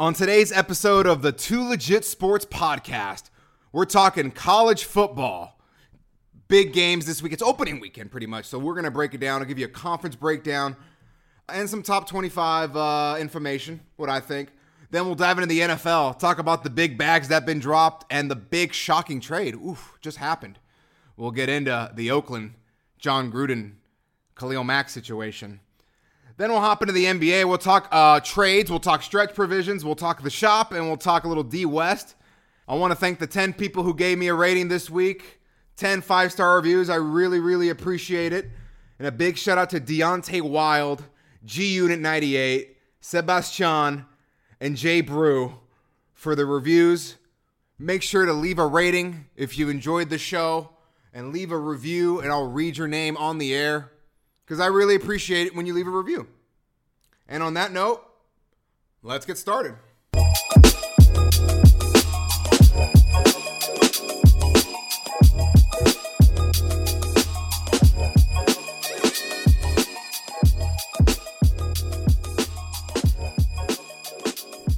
On today's episode of the Too Legit Sports Podcast, we're talking college football. Big games this week. It's opening weekend, pretty much. So we're going to break it down. I'll give you a conference breakdown and some top 25 uh, information, what I think. Then we'll dive into the NFL, talk about the big bags that have been dropped and the big shocking trade. Oof, just happened. We'll get into the Oakland, Jon Gruden, Khalil Mack situation. Then we'll hop into the NBA. We'll talk uh, trades, we'll talk stretch provisions, we'll talk the shop, and we'll talk a little D West. I want to thank the 10 people who gave me a rating this week 10 five star reviews. I really, really appreciate it. And a big shout out to Deontay Wild, G Unit 98, Sebastian, and Jay Brew for the reviews. Make sure to leave a rating if you enjoyed the show and leave a review, and I'll read your name on the air because I really appreciate it when you leave a review. And on that note, let's get started.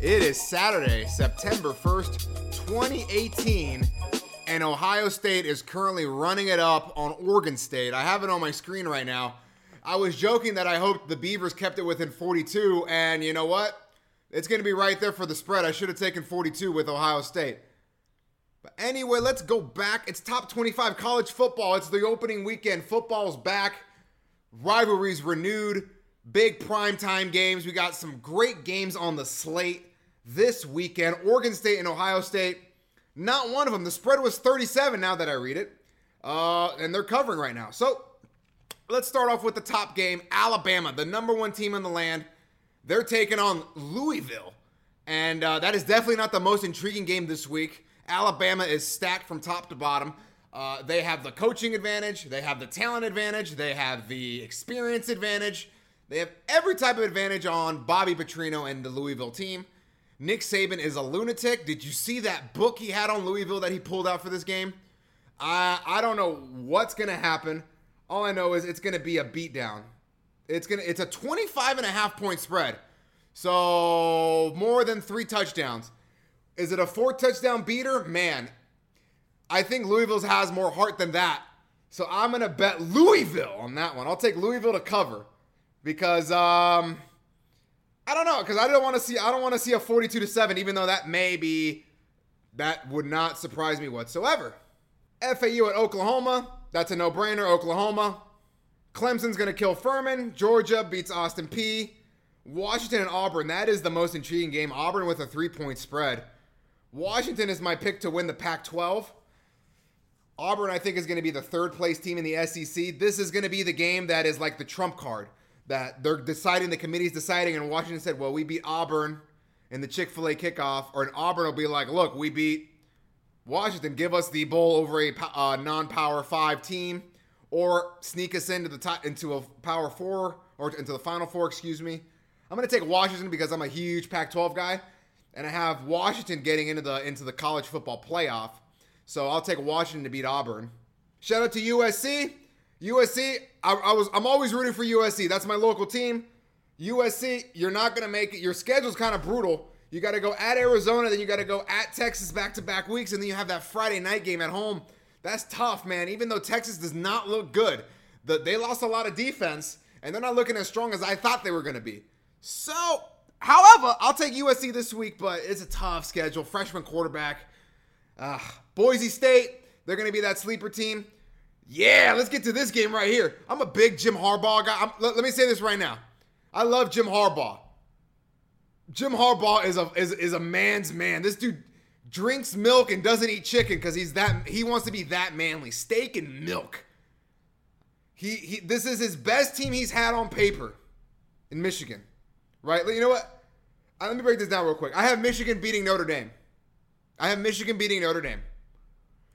It is Saturday, September 1st, 2018, and Ohio State is currently running it up on Oregon State. I have it on my screen right now. I was joking that I hoped the Beavers kept it within 42, and you know what? It's going to be right there for the spread. I should have taken 42 with Ohio State. But anyway, let's go back. It's top 25 college football. It's the opening weekend. Football's back. Rivalries renewed. Big primetime games. We got some great games on the slate this weekend. Oregon State and Ohio State. Not one of them. The spread was 37 now that I read it. Uh, and they're covering right now. So let's start off with the top game. Alabama, the number one team in the land. They're taking on Louisville. And uh, that is definitely not the most intriguing game this week. Alabama is stacked from top to bottom. Uh, they have the coaching advantage, they have the talent advantage, they have the experience advantage. They have every type of advantage on Bobby Petrino and the Louisville team. Nick Saban is a lunatic. Did you see that book he had on Louisville that he pulled out for this game? I I don't know what's gonna happen. All I know is it's gonna be a beatdown. It's gonna it's a 25 and a half point spread. So more than three touchdowns. Is it a four touchdown beater? Man, I think Louisville's has more heart than that. So I'm gonna bet Louisville on that one. I'll take Louisville to cover because um I don't know because I don't want to see I don't want to see a 42 to 7 even though that may be that would not surprise me whatsoever. FAU at Oklahoma, that's a no-brainer Oklahoma. Clemson's going to kill Furman. Georgia beats Austin Peay. Washington and Auburn, that is the most intriguing game. Auburn with a 3-point spread. Washington is my pick to win the Pac-12. Auburn, I think, is going to be the third place team in the SEC. This is going to be the game that is like the trump card that they're deciding, the committee's deciding, and Washington said, well, we beat Auburn in the Chick fil A kickoff, or an Auburn will be like, look, we beat Washington, give us the bowl over a uh, non power five team, or sneak us into the top, into a power four, or into the final four, excuse me. I'm going to take Washington because I'm a huge Pac 12 guy, and I have Washington getting into the into the college football playoff. So I'll take Washington to beat Auburn. Shout out to USC. USC, I, I, was I'm always rooting for USC. That's my local team. USC, you're not gonna make it. Your schedule's kind of brutal. You got to go at Arizona, then you got to go at Texas back to back weeks, and then you have that Friday night game at home. That's tough, man. Even though Texas does not look good, the, they lost a lot of defense, and they're not looking as strong as I thought they were gonna be. So, however, I'll take USC this week, but it's a tough schedule. Freshman quarterback. Uh, Boise State, they're gonna be that sleeper team. Yeah, let's get to this game right here. I'm a big Jim Harbaugh guy. Let, let, me say this right now. I love Jim Harbaugh. Jim Harbaugh is a is, is a man's man. This dude drinks milk and doesn't eat chicken because he's that he wants to be that manly. Steak and milk. He, he this is his best team he's had on paper in Michigan. Right? You know what? Uh, let me break this down real quick. I have Michigan beating Notre Dame. I have Michigan beating Notre Dame.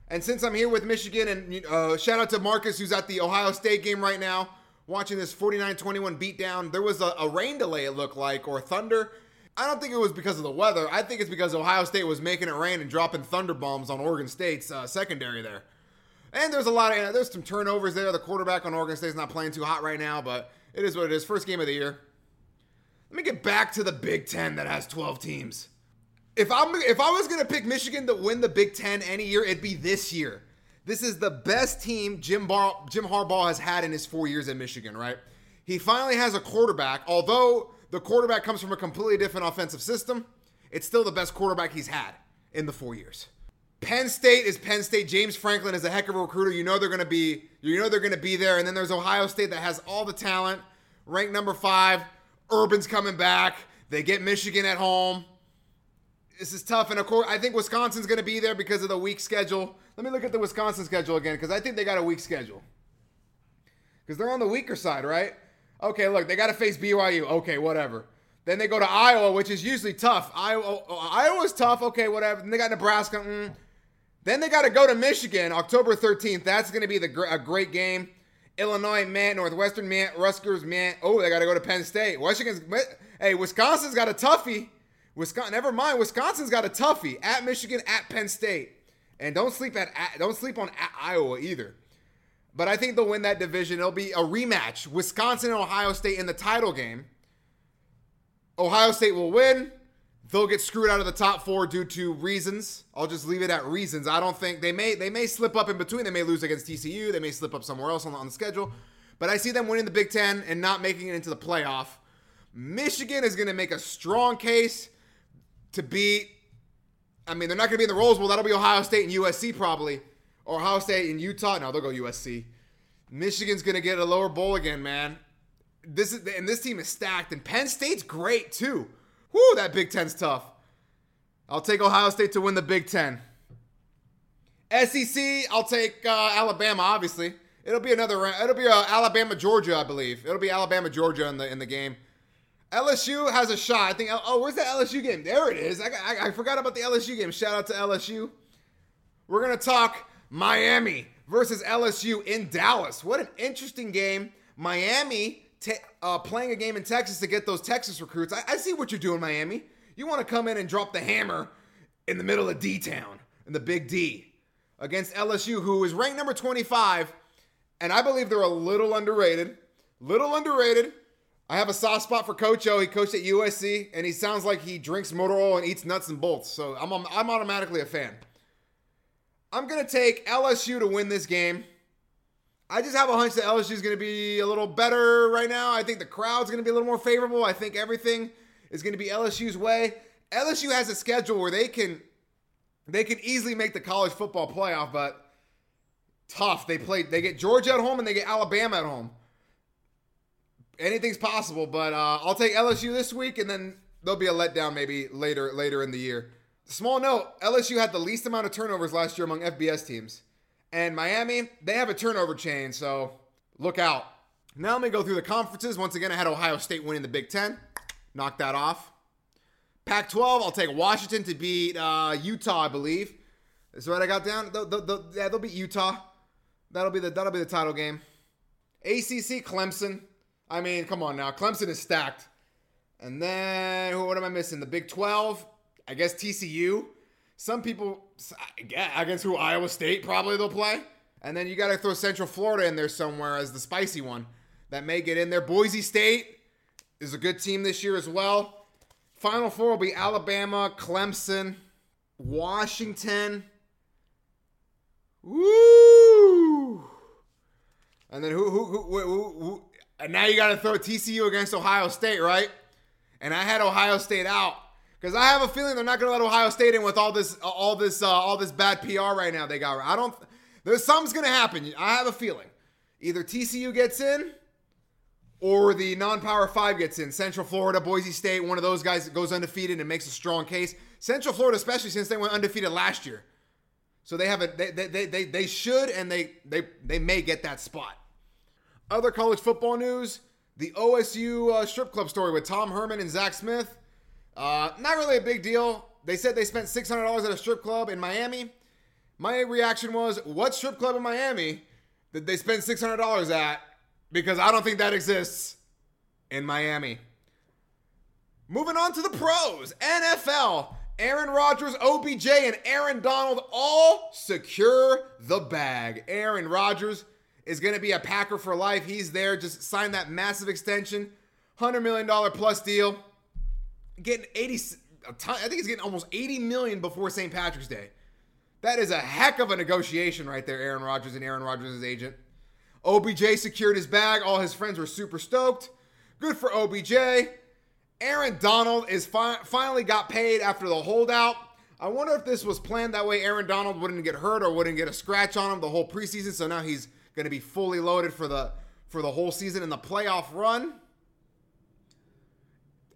And since I'm here with Michigan, and uh, shout out to Marcus, who's at the Ohio State game right now, watching this 49 21 beatdown. There was a, a, rain delay, it looked like, or thunder. I don't think it was because of the weather. I think it's because Ohio State was making it rain and dropping thunder bombs on Oregon State's uh, secondary there. And there's a lot of, there's some turnovers there. The quarterback on Oregon State's not playing too hot right now, but it is what it is. First game of the year. Let me get back to the Big Ten that has 12 teams. if I'm if I was gonna pick Michigan to win the Big Ten any year, it'd be this year. This is the best team Jim Bar- Jim Harbaugh has had in his four years at Michigan. Right? He finally has a quarterback. Although the quarterback comes from a completely different offensive system, it's still the best quarterback he's had in the four years. Penn State is Penn State. James Franklin is a heck of a recruiter. You know they're going to be you know they're going to be there. And then there's Ohio State that has all the talent, ranked number 5. Urban's coming back. They get Michigan at home. This is tough and of course I think Wisconsin's going to be there because of the weak schedule. Let me look at the Wisconsin schedule again cuz I think they got a weak schedule. Cuz they're on the weaker side, right? Okay, look, they got to face BYU. Okay, whatever. Then they go to Iowa, which is usually tough. Iowa, Iowa's tough. Okay, whatever. Then they got Nebraska. Mm. Then they got to go to Michigan October 13th. That's going to be the a great game. Illinois, man, Northwestern, man, Rutgers, man. Oh, they got to go to Penn State. Washington's, hey, Wisconsin's got a toughie. Wisconsin, never mind. Wisconsin's got a toughie at Michigan, at Penn State, and don't sleep at, at don't sleep on Iowa either. But I think they'll win that division. It'll be a rematch: Wisconsin and Ohio State in the title game. Ohio State will win they'll get screwed out of the top four due to reasons. I'll just leave it at reasons. I don't think they may they may slip up in between. They may lose against TCU. They may slip up somewhere else on the, on the schedule. But I see them winning the Big Ten and not making it into the playoff. Michigan is going to make a strong case to beat. I mean, they're not going to be in the Rose Bowl. That'll be Ohio State and USC probably, Ohio State and Utah. No, they'll go USC. Michigan's to get a lower bowl again, man. This is and this team is stacked, and Penn State's great too. Whoo, that Big Ten's tough. I'll take Ohio State to win the Big Ten. SEC, I'll take uh, Alabama. Obviously, it'll be another. It'll be uh, Alabama Georgia, I believe. It'll be Alabama Georgia in the in the game. LSU has a shot. I think. Oh, where's that LSU game? There it is. I, I, I forgot about the LSU game. Shout out to LSU. We're gonna talk Miami versus LSU in Dallas. What an interesting game. Miami te- uh, playing a game in Texas to get those Texas recruits. I, I see what you're doing, Miami. You want to come in and drop the hammer in the middle of D Town, in the Big D, against LSU, who is ranked number 25. And I believe they're a little underrated. Little underrated. I have a soft spot for Coach O. He coached at USC, and he sounds like he drinks motor oil and eats nuts and bolts. So I'm, I'm automatically a fan. I'm going to take LSU to win this game. I just have a hunch that LSU is going to be a little better right now. I think the crowd's going to be a little more favorable. I think everything is going to be LSU's way. LSU has a schedule where they can they can easily make the college football playoff, but tough. They play they get Georgia at home and they get Alabama at home. Anything's possible, but uh, I'll take LSU this week, and then there'll be a letdown maybe later later in the year. Small note: LSU had the least amount of turnovers last year among FBS teams. And Miami, they have a turnover chain, so look out. Now let me go through the conferences. Once again, I had Ohio State winning the Big Ten. Knock that off. Pac 12, I'll take Washington to beat uh, Utah, I believe. That's what I got down. They'll, they'll, yeah, they'll beat Utah. That'll be the that'll be the title game. ACC, Clemson. I mean, come on now. Clemson is stacked. And then, what am I missing? The Big 12. I guess TCU. Some people, against who Iowa State probably they'll play. And then you got to throw Central Florida in there somewhere as the spicy one that may get in there. Boise State is a good team this year as well. Final four will be Alabama, Clemson, Washington. Woo! And then who, who, who, who, and now you got to throw TCU against Ohio State, right? And I had Ohio State out because I have a feeling they're not going to let Ohio State in with all this, all this, uh, all this bad PR right now they got. I don't. There's something's going to happen. I have a feeling. Either TCU gets in, or the non-power five gets in. Central Florida, Boise State, one of those guys that goes undefeated and makes a strong case. Central Florida, especially since they went undefeated last year, so they have a they they they, they should and they they they may get that spot. Other college football news: the OSU uh, strip club story with Tom Herman and Zach Smith. Uh, not really a big deal. They said they spent $600 at a strip club in Miami. My reaction was, what strip club in Miami did they spend $600 at? Because I don't think that exists in Miami. Moving on to the pros. NFL. Aaron Rodgers, OBJ, and Aaron Donald all secure the bag. Aaron Rodgers is going to be a Packer for life. He's there. Just signed that massive extension, $100 million plus deal getting 80 a ton, I think he's getting almost 80 million before St. Patrick's Day. That is a heck of a negotiation right there, Aaron Rodgers and Aaron Rodgers' agent. OBJ secured his bag. All his friends were super stoked. Good for OBJ. Aaron Donald is fi- finally got paid after the holdout. I wonder if this was planned that way Aaron Donald wouldn't get hurt or wouldn't get a scratch on him the whole preseason. So now he's going to be fully loaded for the for the whole season in the playoff run.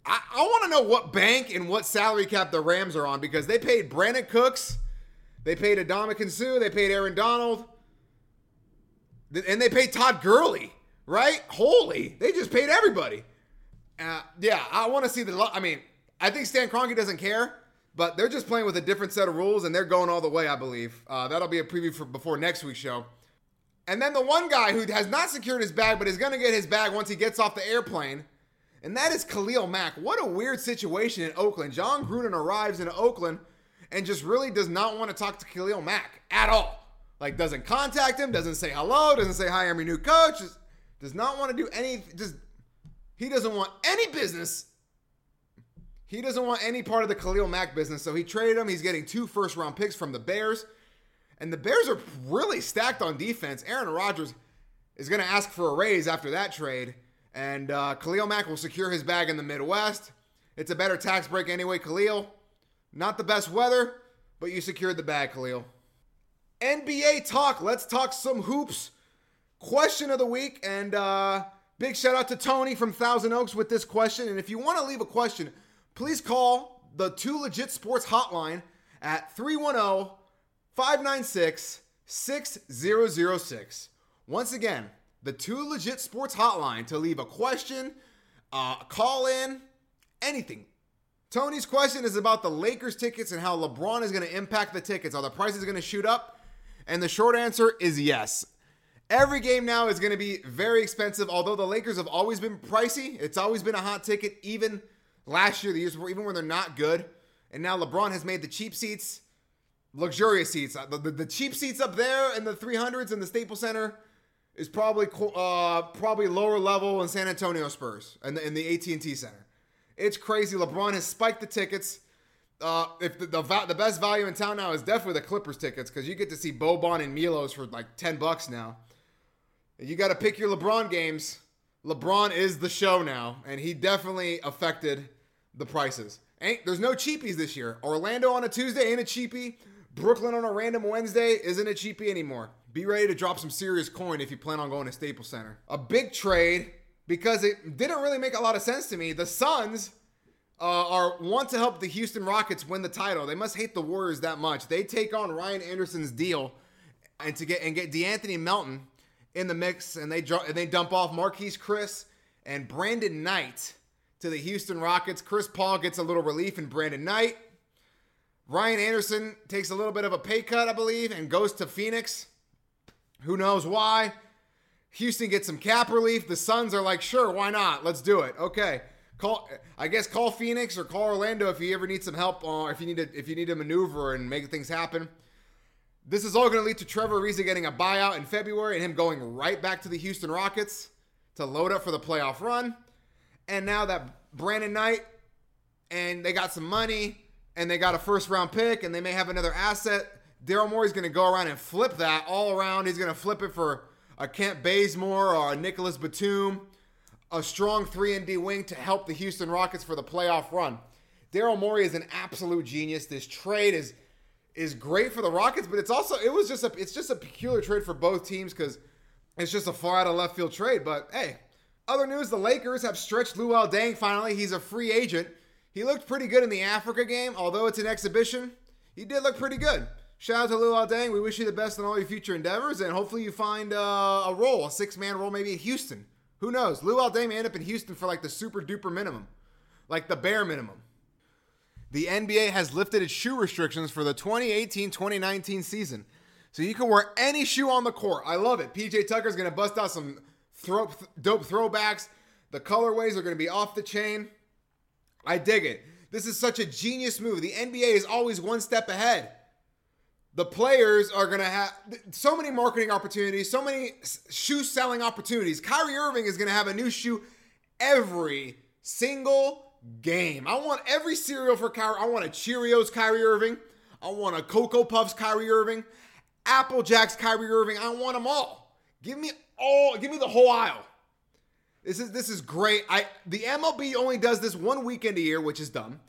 I, I want to know what bank and what salary cap the Rams are on because they paid Brandin Cooks, they paid Ndamukong Suh, they paid Aaron Donald, and they paid Todd Gurley, right? Holy, they just paid everybody. Uh, yeah, I want to see the. I mean, I think Stan Kroenke doesn't care, but they're just playing with a different set of rules, and they're going all the way. I believe uh, that'll be a preview for before next week's show. And then the one guy who has not secured his bag, but is going to get his bag once he gets off the airplane, and that is Khalil Mack. What a weird situation in Oakland. Jon Gruden arrives in Oakland and just really does not want to talk to Khalil Mack at all. Like, doesn't contact him, doesn't say hello, doesn't say hi, I'm your new coach, just, does not want to do any, just, he doesn't want any business. He doesn't want any part of the Khalil Mack business, so he traded him. He's getting two first round picks from the Bears. And the Bears are really stacked on defense. Aaron Rodgers is going to ask for a raise after that trade. And uh, Khalil Mack will secure his bag in the Midwest. It's a better tax break anyway, Khalil. Not the best weather, but you secured the bag, Khalil. NBA talk. Let's talk some hoops. Question of the week. And uh, big shout out to Tony from Thousand Oaks with this question. And if you want to leave a question, please call the Too Legit Sports hotline at 310 596 6006. Once again, the Too Legit Sports hotline to leave a question, uh, call in, anything. Tony's question is about the Lakers tickets and how LeBron is going to impact the tickets. Are the prices going to shoot up? And the short answer is yes. Every game now is going to be very expensive, although the Lakers have always been pricey. It's always been a hot ticket, even last year, the years before, even when they're not good. And now LeBron has made the cheap seats luxurious seats. The, the, the, cheap seats up there in the 300s in the Staples Center is probably uh, probably lower level in San Antonio Spurs and in, in the AT&T Center. It's crazy. LeBron has spiked the tickets. Uh, if the, the, the best value in town now is definitely the Clippers tickets because you get to see Boban and Milos for like 10 bucks now. You got to pick your LeBron games. LeBron is the show now, and he definitely affected the prices. Ain't there's no cheapies this year. Orlando on a Tuesday ain't a cheapie. Brooklyn on a random Wednesday isn't a cheapie anymore. Be ready to drop some serious coin if you plan on going to Staples Center. A big trade because it didn't really make a lot of sense to me. The Suns uh, are want to help the Houston Rockets win the title. They must hate the Warriors that much. They take on Ryan Anderson's deal and to get and get De'Anthony Melton in the mix, and they and they dump off Marquese Chriss and Brandon Knight to the Houston Rockets. Chris Paul gets a little relief in Brandon Knight. Ryan Anderson takes a little bit of a pay cut, I believe, and goes to Phoenix. Who knows why? Houston gets some cap relief. The Suns are like, sure, why not? Let's do it. Okay. Call, I guess call Phoenix or call Orlando if you ever need some help or if you need to if you need to maneuver and make things happen. This is all going to lead to Trevor Ariza getting a buyout in February and him going right back to the Houston Rockets to load up for the playoff run. And now that Brandon Knight and they got some money, and they got a first round pick and they may have another asset, Daryl Morey's going to go around and flip that all around. He's going to flip it for a Kent Bazemore or a Nicolas Batum, a strong 3 and D wing to help the Houston Rockets for the playoff run. Daryl Morey is an absolute genius. This trade is is great for the Rockets, but it's also it was just a it's just a peculiar trade for both teams because it's just a far out of left field trade. But hey, other news: the Lakers have stretched Luol Deng. Finally, he's a free agent. He looked pretty good in the Africa game, although it's an exhibition. He did look pretty good. Shout out to Luol Deng. We wish you the best in all your future endeavors, and hopefully you find uh, a role, a six-man role, maybe in Houston. Who knows? Luol Deng may end up in Houston for like the super duper minimum, like the bare minimum. The NBA has lifted its shoe restrictions for the 2018-2019 season, so you can wear any shoe on the court. I love it. PJ Tucker's gonna bust out some throw, dope throwbacks. The colorways are gonna be off the chain. I dig it. This is such a genius move. The NBA is always one step ahead. The players are going to have so many marketing opportunities, so many shoe selling opportunities. Kyrie Irving is going to have a new shoe every single game. I want every cereal for Kyrie. I want a Cheerios Kyrie Irving. I want a Cocoa Puffs Kyrie Irving. Apple Jacks Kyrie Irving. I want them all. Give me all. Give me the whole aisle. This is this is great. I the MLB only does this one weekend a year, which is dumb.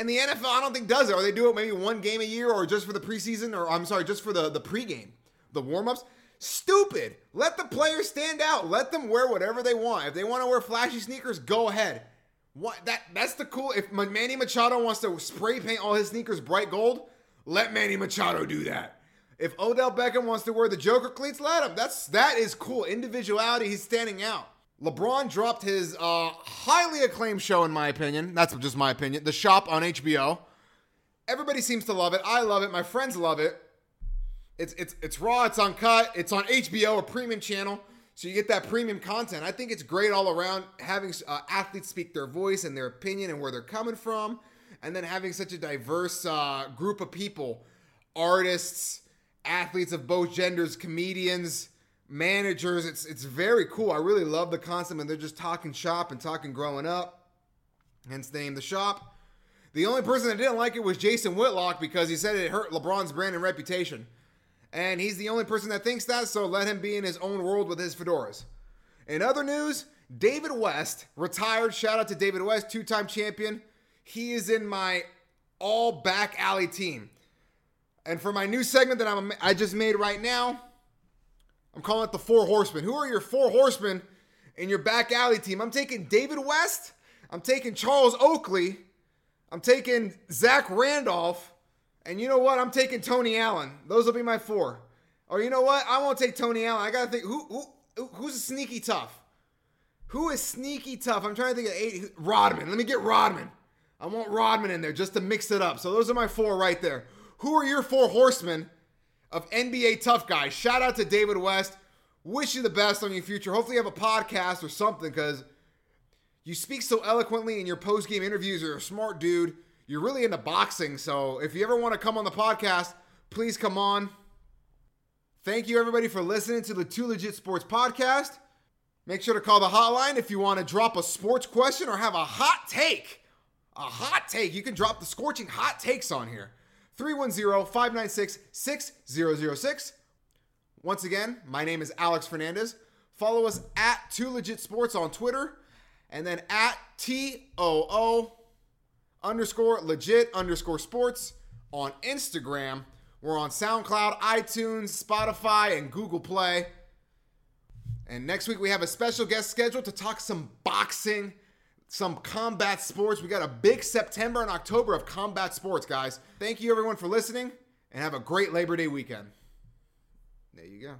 And the NFL, I don't think does it. Or they do it maybe one game a year, or just for the preseason, or I'm sorry, just for the the pregame, the warmups. Stupid. Let the players stand out. Let them wear whatever they want. If they want to wear flashy sneakers, go ahead. What that that's the cool. If Manny Machado wants to spray paint all his sneakers bright gold, let Manny Machado do that. If Odell Beckham wants to wear the Joker cleats, let him. That's that is cool. Individuality. He's standing out. LeBron dropped his uh, highly acclaimed show, in my opinion. That's just my opinion. The Shop on HBO. Everybody seems to love it. I love it. My friends love it. It's it's it's raw. It's uncut. It's on HBO, a premium channel, so you get that premium content. I think it's great all around. Having uh, athletes speak their voice and their opinion and where they're coming from, and then having such a diverse uh, group of people, artists, athletes of both genders, comedians, managers. It's it's very cool. I really love the concept, and they're just talking shop and talking growing up. Hence the name the shop. The only person that didn't like it was Jason Whitlock because he said it hurt LeBron's brand and reputation. And he's the only person that thinks that, so let him be in his own world with his fedoras. In other news, David West retired. Shout out to David West, two time champion. He is in my all back alley team. And for my new segment that I'm, I just made right now, I'm calling it the Four Horsemen. Who are your four horsemen in your back alley team? I'm taking David West. I'm taking Charles Oakley. I'm taking Zach Randolph. And you know what? I'm taking Tony Allen. Those will be my four. Or you know what? I won't take Tony Allen. I gotta think who who who's a sneaky tough. Who is sneaky tough? I'm trying to think of eight. Rodman. Let me get Rodman. I want Rodman in there just to mix it up. So those are my four right there. Who are your four horsemen of NBA tough guys? Shout out to David West. Wish you the best on your future. Hopefully you have a podcast or something because you speak so eloquently in your post game interviews. You're a smart dude you're really into boxing. So if you ever want to come on the podcast, please come on. Thank you, everybody, for listening to the Too Legit Sports Podcast. Make sure to call the hotline if you want to drop a sports question or have a hot take. A hot take. You can drop the scorching hot takes on here. 310 596 6006. Once again, my name is Alex Fernandez. Follow us at Too Legit Sports on Twitter and then at T O O underscore legit underscore sports on Instagram. We're on SoundCloud, iTunes, Spotify, and Google Play. And next week we have a special guest scheduled to talk some boxing, some combat sports. We got a big September and October of combat sports, guys. Thank you everyone for listening and have a great Labor Day weekend. There you go.